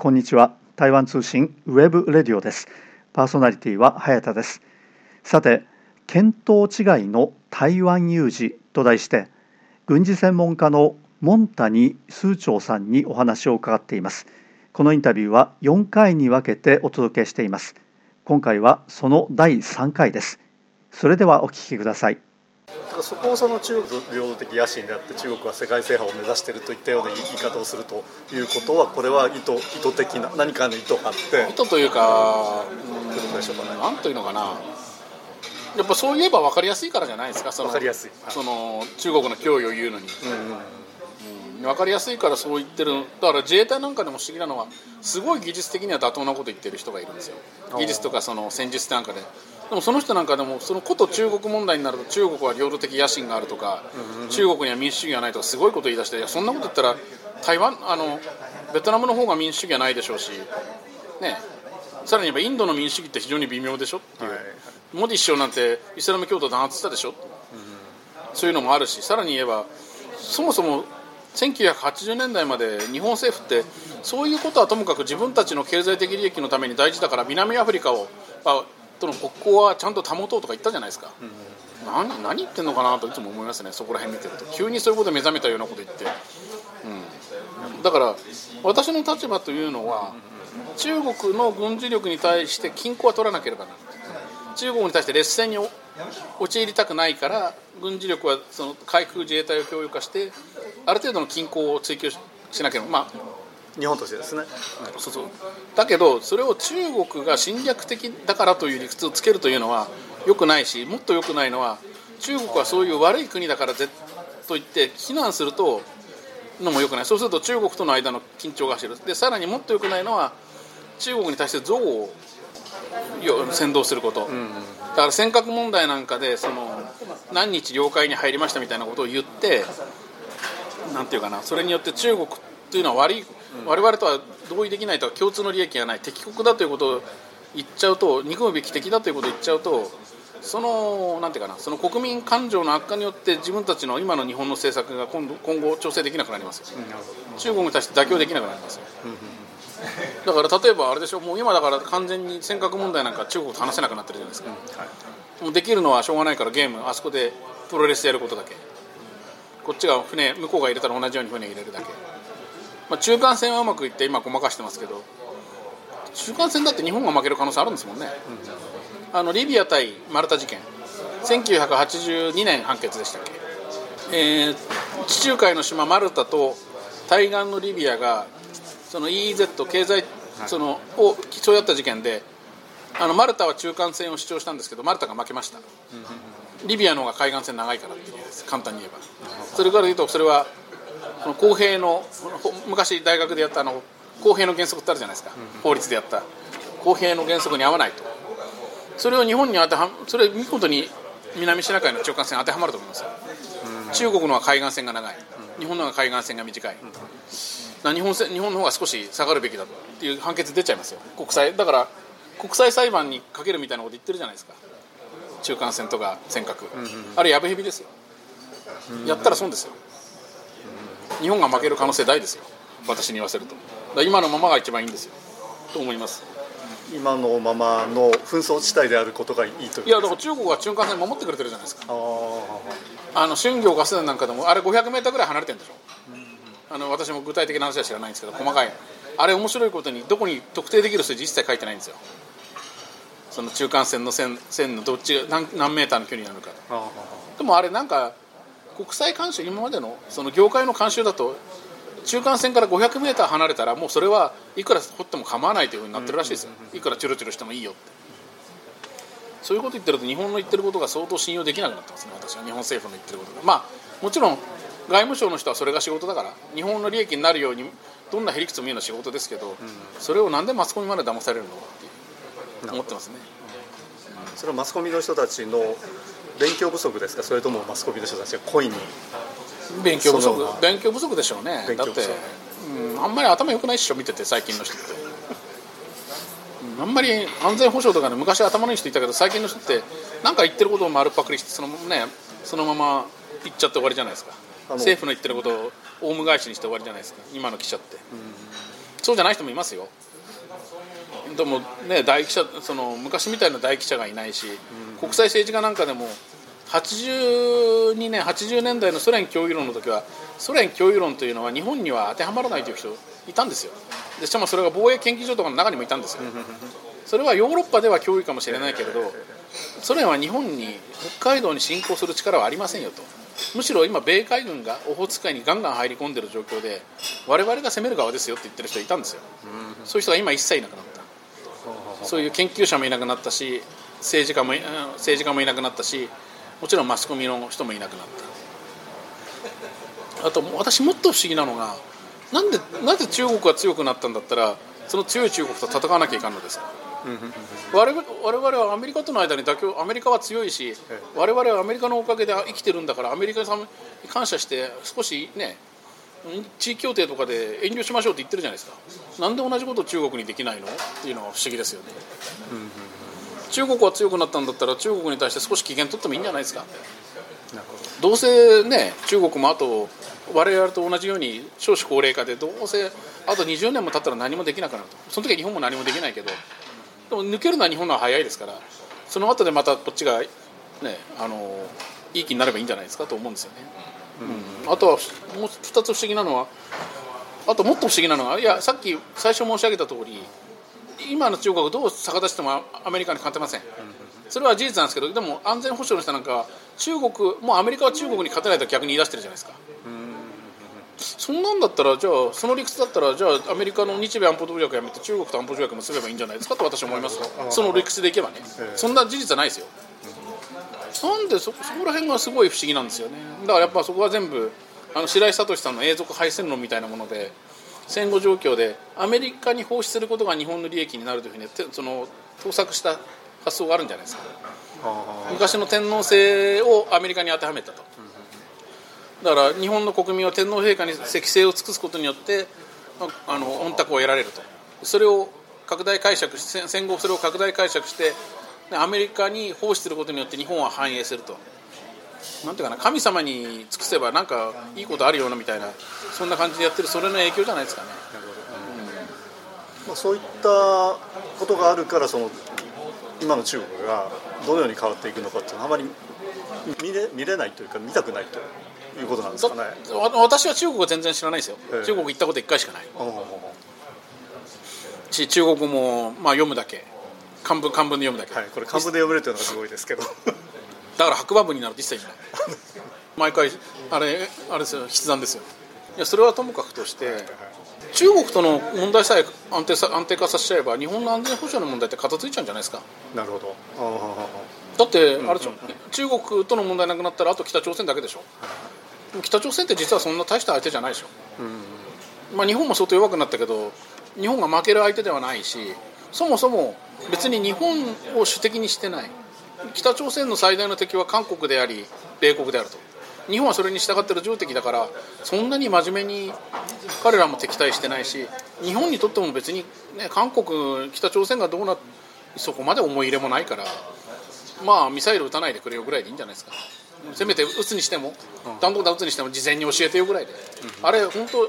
こんにちは。台湾通信 web radio です。パーソナリティは早田です。さて見当違いの台湾有事と題して軍事専門家のモンタニ数長さんにお話を伺っています。このインタビューは4回に分けてお届けしています。今回はその第3回です。それではお聞きください。そこをその中国領土的野心であって中国は世界制覇を目指しているといったような言い方をするということはこれは意図意図的な何かの意図があって意図というかというこというのかな。やっぱそう言えば分かりやすいからじゃないですかその分かりやすい。その中国の脅威を言うのに、うん。うん。分かりやすいからそう言ってる。だから自衛隊なんかでも不思議なのはすごい技術的には妥当なこと言ってる人がいるんですよ。技術とかその戦術なんかででもその人なんかでもそのこと中国問題になると中国は領土的野心があるとか、中国には民主主義がないとかすごいこと言い出していやそんなこと言ったら台湾あのベトナムの方が民主主義はないでしょうしねさらに言えばインドの民主主義って非常に微妙でしょっていう、はい。モディ首相なんてイスラム教徒弾圧したでしょ、そういうのもあるしさらに言えばそもそも1980年代まで日本政府ってそういうことはともかく自分たちの経済的利益のために大事だから南アフリカを、まあ、との国交はちゃんと保とうとか言ったじゃないですか、何何言ってんのかなといつも思いますね。そこら辺見てると。急にそういうことで目覚めたようなこと言って、うん、だから私の立場というのは中国の軍事力に対して均衡は取らなければな。らない中国に対して劣勢に陥りたくないから軍事力はその海空自衛隊を強力化してある程度の均衡を追求ししなければ。まあ日本としてですね。そうそう。だけどそれを中国が侵略的だからという理屈をつけるというのは良くないしもっと良くないのは中国はそういう悪い国だからぜと言って非難するとのも良くない。そうすると中国との間の緊張が走る。でさらにもっと良くないのは中国に対して憎悪を扇動すること、だから尖閣問題なんかでその何日領海に入りましたみたいなことを言ってなんていうかなそれによって中国というのは悪い、我々とは同意できないとか共通の利益がない敵国だということを言っちゃうと憎むべき敵だということを言っちゃうとそのなんていうかなその国民感情の悪化によって自分たちの今の日本の政策が今度今後調整できなくなりますよ、中国に対して妥協できなくなりますよ、だから例えばあれでしょもう今だから完全に尖閣問題なんか中国と話せなくなってるじゃないですか、もうできるのはしょうがないからゲームあそこでプロレスやることだけ。こっちが船向こうが入れたら同じように船入れるだけ、まあ、中間戦はうまくいって今ごまかしてますけど中間戦だって日本が負ける可能性あるんですもんね、あのリビア対マルタ事件。1982年判決でしたっけ、えー地中海の島マルタと対岸のリビアがその EEZ 経済そのを競い合った事件であのマルタは中間戦を主張したんですけどマルタが負けました、リビアの方が海岸線長いからっていう簡単に言えば。それから言うとそれはその公平のほ昔大学でやったあの公平の原則ってあるじゃないですか、法律でやった。公平の原則に合わないと。それを日本に当てはそれ見事に南シナ海の中間線当てはまると思いますよ、中国のは海岸線が長い、日本のは海岸線が短い、な日本せ日本の方が少し下がるべきだっていう判決出ちゃいますよ。国際だから国際裁判にかけるみたいなこと言ってるじゃないですか。中間線とか尖閣、あれやぶへびですよ、やったら損ですよ、日本が負ける可能性大ですよ。私に言わせると。今のままが一番いいんですよ。と思います。今のままの紛争地帯であることがいいという。いやだから中国は中間線守ってくれてるじゃないですか。ああの春行ガス田なんかでもあれ 500m ぐらい離れてるんでしょ、あの私も具体的な話は知らないんですけど細かい。あれ面白いことにどこに特定できる数字一切書いてないんですよ。その中間線の線線のどっちが何何メーターの距離なのか。でもあれなんか国際慣習今までのその業界の慣習だと中間線から 500m 離れたらもうそれはいくら掘っても構わないというふうになってるらしいですよ。いくらチュルチュルしてもいいよって。そういうこと言ってると日本の言ってることが相当信用できなくなってますね私は。日本政府の言ってることが。まあもちろん外務省の人はそれが仕事だから日本の利益になるようにどんなへりくつも言うのは仕事ですけど、それをなんでマスコミまで騙されるのかって思ってますね。それはマスコミの人たちの勉強不足ですか？それともマスコミの人たちが故意に？勉強不足。勉強不足でしょうね。だってうん、あんまり頭良くないっしょ見てて最近の人って、うんあんまり安全保障とかね昔頭のいい人いたけど最近の人って何か言ってることを丸パクリしてその,、ね、そのまま言っちゃって終わりじゃないですか。政府の言ってることをオウム返しにして終わりじゃないですか。今の記者って、そうじゃない人もいますよ。でもね大記者その昔みたいな大記者がいないし、国際政治家なんかでも82年80年代のソ連脅威論の時はソ連脅威論というのは日本には当てはまらないという人いたんですよ。でしかもそれが防衛研究所とかの中にもいたんですよ。それはヨーロッパでは脅威かもしれないけれどソ連は日本に北海道に侵攻する力はありませんよと。むしろ今米海軍がオホーツク海にガンガン入り込んでる状況で我々が攻める側ですよって言ってる人いたんですよ。そういう人が今一切いなくなった。そういう研究者もいなくなったし政治家も政治家もいなくなったしもちろんマスコミの人もいなくなった。あと私もっと不思議なのがなんでなぜ中国が強くなったんだったらその強い中国と戦わなきゃいかんのですか？我々我々はアメリカとの間に妥協アメリカは強いし我々はアメリカのおかげで生きてるんだからアメリカに感謝して少しね地域協定とかで遠慮しましょうって言ってるじゃないですか。なんで同じことを中国にできないの？っていうのは不思議ですよね、中国は強くなったんだったら中国に対して少し機嫌取ってもいいんじゃないですか。どうせね中国もあと我々と同じように少子高齢化でどうせあと20年も経ったら何もできなくなると。その時は日本も何もできないけど。でも抜けるのは日本のは早いですから。その後でまたこっちがねあのいい気になればいいんじゃないですか。と思うんですよね、うん、あとはもう2つ不思議なのはあともっと不思議なのはいやさっき最初申し上げた通り今の中国どう逆立してもアメリカに勝てません、それは事実なんですけどでも安全保障の人なんか中国もうアメリカは中国に勝てないと逆に言い出してるじゃないですか、そんなんだったらじゃあその理屈だったらじゃあアメリカの日米安保条約やめて中国と安保条約結べばいいんじゃないですかと私は思いますよ。その理屈でいけばね。そんな事実はないですよ。なんでそそこら辺がすごい不思議なんですよね。だからやっぱそこは全部あの白井聡さんの永続敗戦論みたいなもので戦後状況でアメリカに放出することが日本の利益になるというふうにその盗作した発想があるんじゃないですか。昔の天皇制をアメリカに当てはめたと。だから日本の国民は天皇陛下に適正を尽くすことによってあの御託を得られると。それを拡大解釈して戦後それを拡大解釈してアメリカに奉仕することによって日本は繁栄するとなんていうかな神様に尽くせばなんかいいことあるようなみたいなそんな感じでやってるそれの影響じゃないですかね。まあ、そういったことがあるからその今の中国がどのように変わっていくのかっていうのはあまり見れ見れないというか見たくないということなんですかね。私は中国は全然知らないですよ、ええ、中国行ったこと1回しかない。し中国も、まあ、読むだけ。漢文漢文で読むだけ、はい、これ漢文で読めるというのがすごいですけどだから白馬文になると一切ない毎回あれあれですよ筆談ですよ。いやそれはともかくとして、中国との問題さえ安定さ安定化させちゃえば日本の安全保障の問題って片付いちゃうんじゃないですか。なるほど。だってあれでしょ、中国との問題なくなったらあと北朝鮮だけでしょ、北朝鮮って実はそんな大した相手じゃないでしょ、うん、まあ、日本も相当弱くなったけど日本が負ける相手ではないしそもそも別に日本を主敵にしてない北朝鮮の最大の敵は韓国であり米国であると。日本はそれに従ってる上敵だからそんなに真面目に彼らも敵対してないし日本にとっても別に、ね、韓国北朝鮮がどうなそこまで思い入れもないからまあミサイル撃たないでくれよぐらいでいいんじゃないですか。せめて撃つにしても弾道弾撃つにしても事前に教えてよぐらいで、うん、あれ本当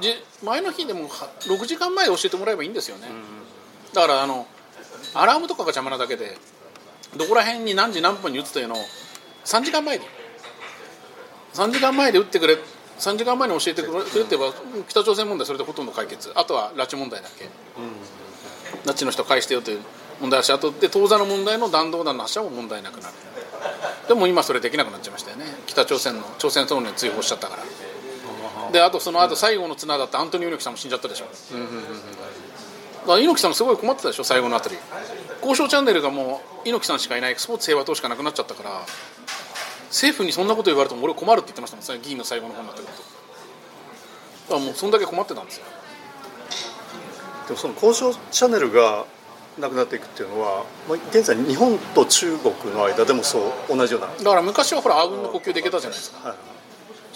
じ前の日でも6時間前教えてもらえばいいんですよね、うん、だからあのアラームとかが邪魔なだけでどこら辺に何時何分に撃つというのを3時間前に3時間前で打ってくれ3時間前に教えてくれってば北朝鮮問題それでほとんど解決。あとは拉致問題だけ、うん、拉致の人返してよという問題だしあとで当座の問題の弾道弾の発射も問題なくなる。でも今それできなくなっちゃいましたよね。北朝鮮の朝鮮総連に追放しちゃったから。であとその後最後の綱だったアントニオ猪木さんも死んじゃったでしょ、うんうんうん、だから猪木さんもすごい困ってたでしょ最後のあたり。交渉チャンネルがもう猪木さんしかいないスポーツ平和党しかなくなっちゃったから政府にそんなこと言われても俺困るって言ってましたもん議員の最後の方になってくると。だからもうそんだけ困ってたんですよ。でもその交渉チャンネルがなくなっていくっていうのは、まあ、現在日本と中国の間でもそう同じような。だから昔はほらあうんの呼吸できたじゃないですか、はい、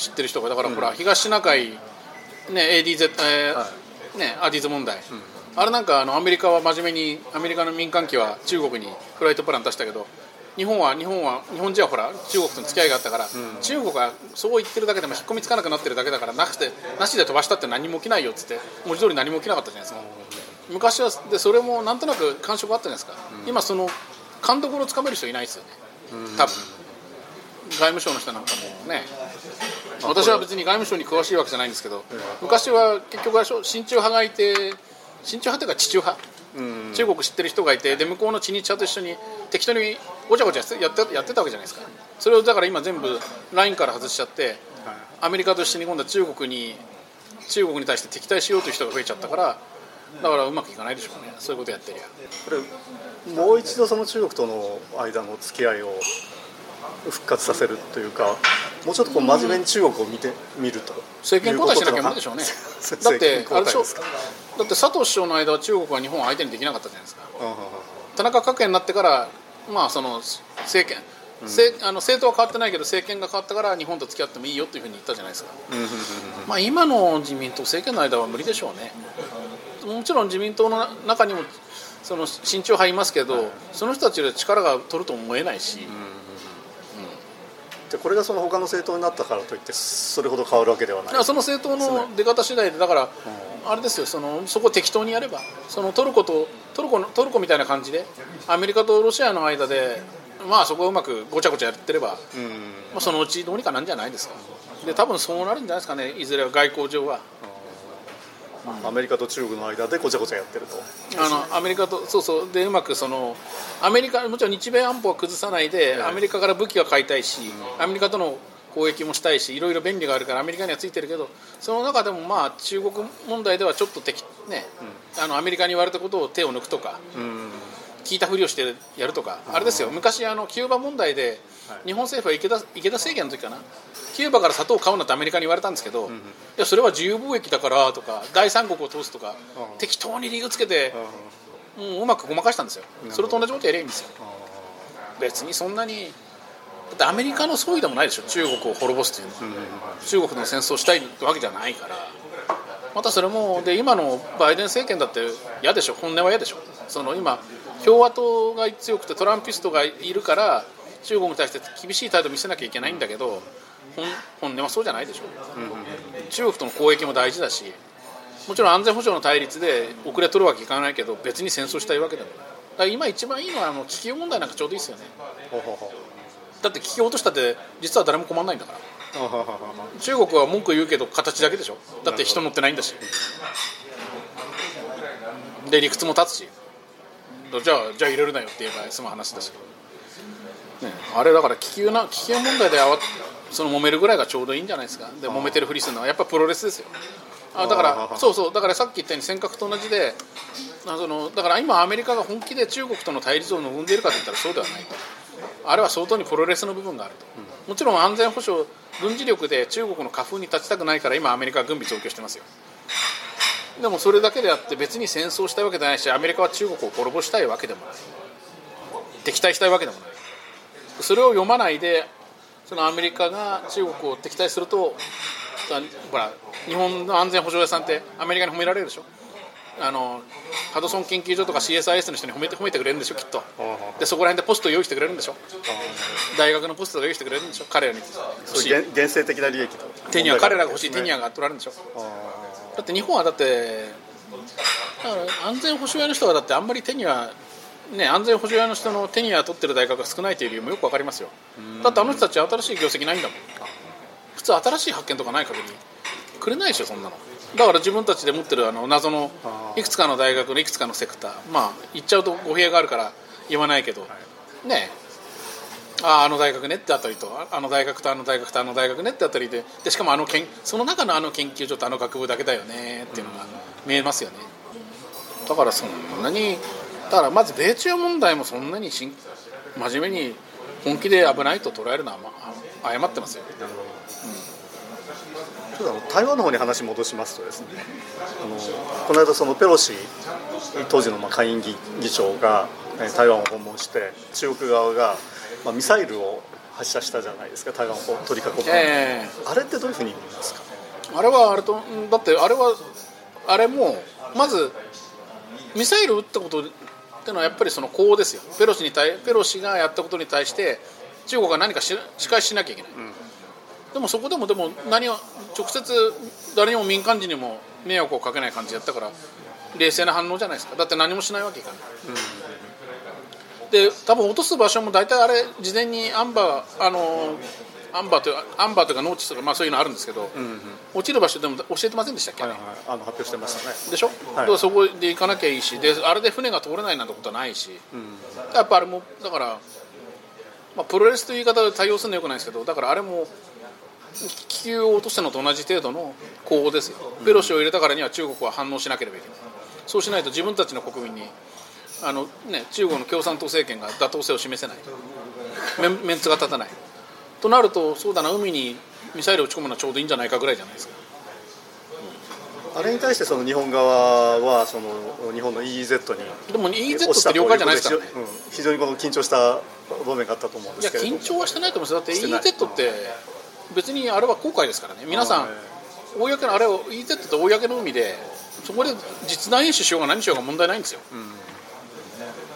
知ってる人が。だからほら、うん、東シナ海、ね、ADZ、えーはい、ね、アディズ問題、うん、あれなんかあのアメリカは真面目にアメリカの民間機は中国にフライトプラン出したけど日本は日本は日本人はほら中国との付き合いがあったから、中国はそう言ってるだけでも引っ込みつかなくなってるだけだからなくてなしで飛ばしたって何も起きないよっつって文字通り何も起きなかったじゃないですか、昔はでそれもなんとなく感触あったじゃないですか、今その勘どころをつかめる人いないですよね。多分。外務省の人なんかもね。私は別に外務省に詳しいわけじゃないんですけど昔は結局は親中派がいて親中派というか地中派。中国知ってる人がいてで向こうの知日派と一緒に適当にごちゃごちゃやってやってたわけじゃないですか。それをだから今全部ラインから外しちゃってアメリカと一緒に今度は中国に中国に対して敵対しようという人が増えちゃったからだからうまくいかないでしょうね。そういうことやってりゃ。これもう一度その中国との間の付き合いを復活させるというかもうちょっとこう真面目に中国を見てみると。政権交代しなきゃ無理でしょうね。だってあれでしょ？だって佐藤首相の間は中国は日本を相手にできなかったじゃないですか田中角栄になってからまあその政権。政あの政党は変わってないけど政権が変わったから日本と付き合ってもいいよというふうに言ったじゃないですか、まあ、今の自民党政権の間は無理でしょうね。もちろん自民党の中にもその慎重派いますけど、その人たちで力が取ると思えないし、でこれがその他の政党になったからといってそれほど変わるわけではない。その政党の出方次第でだから、あれですよそのそこ適当にやればそのトルコとトルコのトルコみたいな感じでアメリカとロシアの間でまあそこをうまくごちゃごちゃやってれば、まあ、そのうちどうにかなんじゃないですか。で多分そうなるんじゃないですかねいずれは外交上は。アメリカと中国の間でごちゃごちゃやってると。あのアメリカとそうそう。でうまくそのアメリカもちろん日米安保は崩さないで、アメリカから武器は買いたいし、アメリカとの攻撃もしたいしいろいろ便利があるからアメリカにはついてるけどその中でもまあ中国問題ではちょっと敵、ねあのアメリカに言われたことを手を抜くとか、聞いたふりをしてやるとか、あれですよ。昔あのキューバ問題で日本政府は池田池田政権の時かな。キューバから砂糖を買うなってアメリカに言われたんですけど、いやそれは自由貿易だからとか第三国を通すとか、適当に理由つけて、もううまくごまかしたんですよ。それと同じことやりゃいいんですよ。別にそんなにだってアメリカの総意でもないでしょ。中国を滅ぼすというのは、中国の戦争したいわけじゃないから。またそれもで今のバイデン政権だって嫌でしょ。本音は嫌でしょ。その今共和党が強くてトランピストがいるから中国に対して厳しい態度を見せなきゃいけないんだけど本音はそうじゃないでしょ、中国との交易も大事だしもちろん安全保障の対立で遅れ取るわけいかないけど別に戦争したいわけでもだから今一番いいのはあの気球問題なんかちょうどいいですよね。だって気球落としたって実は誰も困らないんだから。中国は文句言うけど形だけでしょ。だって人乗ってないんだし。で理屈も立つしじゃあじゃあ入れるなよって言えば済む話だし、ね、あれだから気球な気球問題でその揉めるぐらいがちょうどいいんじゃないですか。で揉めてるふりするのはやっぱプロレスですよ。あだからそうそう。だからさっき言ったように尖閣と同じであそのだから今アメリカが本気で中国との対立を望んでいるかといったらそうではないと。あれは相当にプロレスの部分があると、もちろん安全保障軍事力で中国の花粉に立ちたくないから今アメリカは軍備増強してますよでもそれだけであって別に戦争したいわけじゃないしアメリカは中国を滅ぼしたいわけでもない。敵対したいわけでもない。それを読まないでそのアメリカが中国を敵対するとほら日本の安全保障屋さんってアメリカに褒められるでしょ？あのハドソン研究所とか CSIS の人に褒めて褒めてくれるんでしょ？きっと。でそこら辺でポストを用意してくれるんでしょ？大学のポストを用意してくれるんでしょ？彼らに。原生的な利益手には彼らが欲しい手にはが取られるんでしょ？だって日本はだってだから安全保障屋の人はだってあんまり手にはね、安全保障屋の人の手には取ってる大学が少ないという理由もよく分かりますよ。だってあの人たち新しい業績ないんだもん。普通新しい発見とかない限りくれないでしょそんなの。だから自分たちで持ってるあの謎のいくつかの大学のいくつかのセクター。まあ言っちゃうと語弊があるから言わないけど、ねああの大学ねってあたりと。あの大学とあの大学とあの大学ねってあたりで。でしかもあのけんその中のあの研究所とあの学部だけだよねっていうのが見えますよね。だからそんなにだからまず米中問題もそんなに真面目に本気で危ないと捉えるのは、ま、誤ってますよ、うん、台湾の方に話戻しますとですねあのこの間そのペロシ当時のまあ下院議長が台湾を訪問して中国側がまあミサイルを発射したじゃないですか台湾を取り囲む、えー、あれってどういうふうに見ますか？あれはあれとだってあれはあれもまずミサイル撃ったことっていうのはやっぱりその公ですよ。ペロシに対ペロシがやったことに対して中国が何かし仕返ししなきゃいけない、でもそこでもでも何を直接誰にも民間人にも迷惑をかけない感じでやったから冷静な反応じゃないですか。だって何もしないわけいかない、で多分落とす場所も大体あれ事前にアンバーあのアンバーというアンバーというかノーチとか、まあ、そういうのあるんですけど、うんうん、落ちる場所でも教えてませんでしたっけ、はいはい、あの発表してましたね。でしょ、はい、そこで行かなきゃいいしであれで船が通れないなんてことはないし、うん、やっぱあれもだから、まあ、プロレスという言い方で対応するのはよくないですけどだからあれも気球を落としたのと同じ程度の候補ですよ、ペロシを入れたからには中国は反応しなければいけない。そうしないと自分たちの国民にあの、ね、中国の共産党政権が妥当性を示せない。メンツが立たない。となるとそうだな海にミサイルを撃ち込むのはちょうどいいんじゃないかぐらいじゃないですか。あれに対してその日本側はその日本の EEZ にでも EEZ って了解じゃないですからね、うん、非常にこの緊張した場面があったと思うんですけどいや緊張はしてないと思いますだって EEZ って別にあれは公海ですからね。皆さん公のあれを EEZ って公の海でそこで実弾演習しようが何しようが問題ないんですよ、うん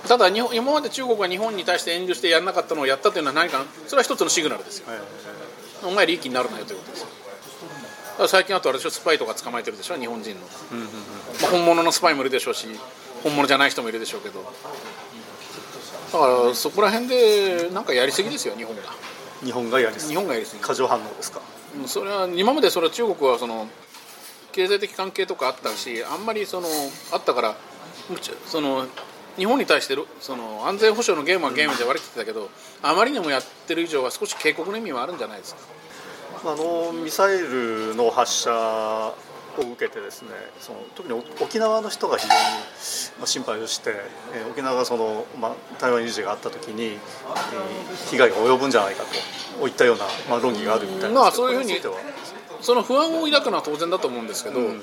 ただ日本今まで中国が日本に対して遠慮してやらなかったのをやったというのは何かそれは一つのシグナルですよ、はい、お前利益になるなよということです。よ最近あとあれでしょスパイとか捕まえてるでしょ日本人の、うんうんうん、まあ、本物のスパイもいるでしょうし本物じゃない人もいるでしょうけど。だからそこら辺でなんかやりすぎですよ日本が。日本がやりすぎ。日本がやりすぎ。過剰反応ですか？それは今までそれは中国はその経済的関係とかあったしあんまりそのあったからその日本に対してその安全保障のゲームはゲームで割り切ってたけどあまりにもやってる以上は少し警告の意味はあるんじゃないですか？あのミサイルの発射を受けてですねその特に沖縄の人が非常に心配をして、えー、沖縄がその、まあ、台湾有事があった時に、えー、被害が及ぶんじゃないかといったような、まあ、論議があるみたいなまあそういうふうにその不安を抱くのは当然だと思うんですけど、うん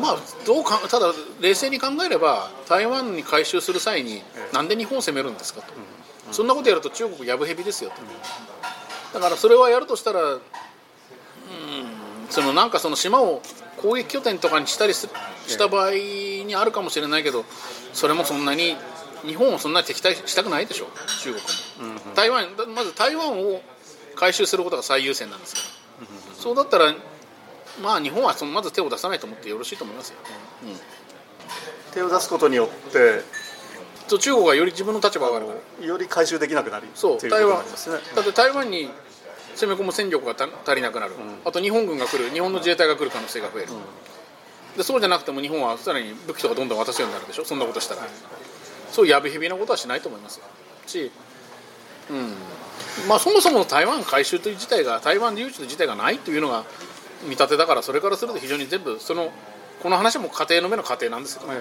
まあ、どうかただ冷静に考えれば台湾に回収する際になんで日本を攻めるんですかと、そんなことやると中国やぶへびですよと、だからそれはやるとしたら、うん、そのなんかその島を攻撃拠点とかにしたりした場合にあるかもしれないけどそれもそんなに日本をそんなに敵対したくないでしょ中国も、台湾まず台湾を回収することが最優先なんですから、そうだったらまあ日本はそのまず手を出さないと思ってよろしいと思いますよ、うん、手を出すことによってと中国がより自分の立場がより回収できなくなるそう台湾、ね、だって台湾に攻め込む戦力が足りなくなる、うん、あと日本軍が来る。日本の自衛隊が来る可能性が増える、うん、でそうじゃなくても日本はさらに武器とかどんどん渡すようになるでしょ。そんなことしたら、そういうやべへびなことはしないと思いますよ。し、うん。まあ、そもそも台湾回収という自体が台湾有事という自体がないというのが見立てだからそれからすると非常に全部そのこの話も家庭の目の家庭なんですよ、ね、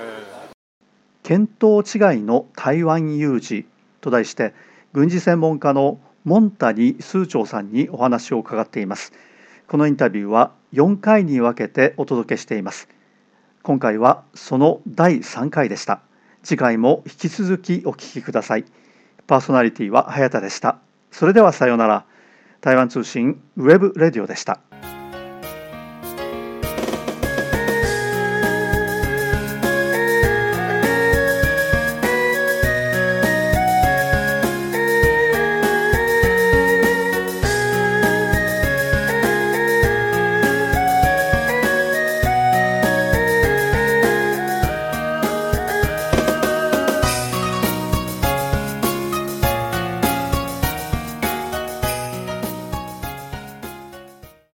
見当違いの台湾有事と題して軍事専門家のモンタニ数長さんにお話を伺っています。このインタビューは4回に分けてお届けしています。今回はその第3回でした。次回も引き続きお聞きください。パーソナリティは早田でした。それではさようなら。台湾通信 web radio でした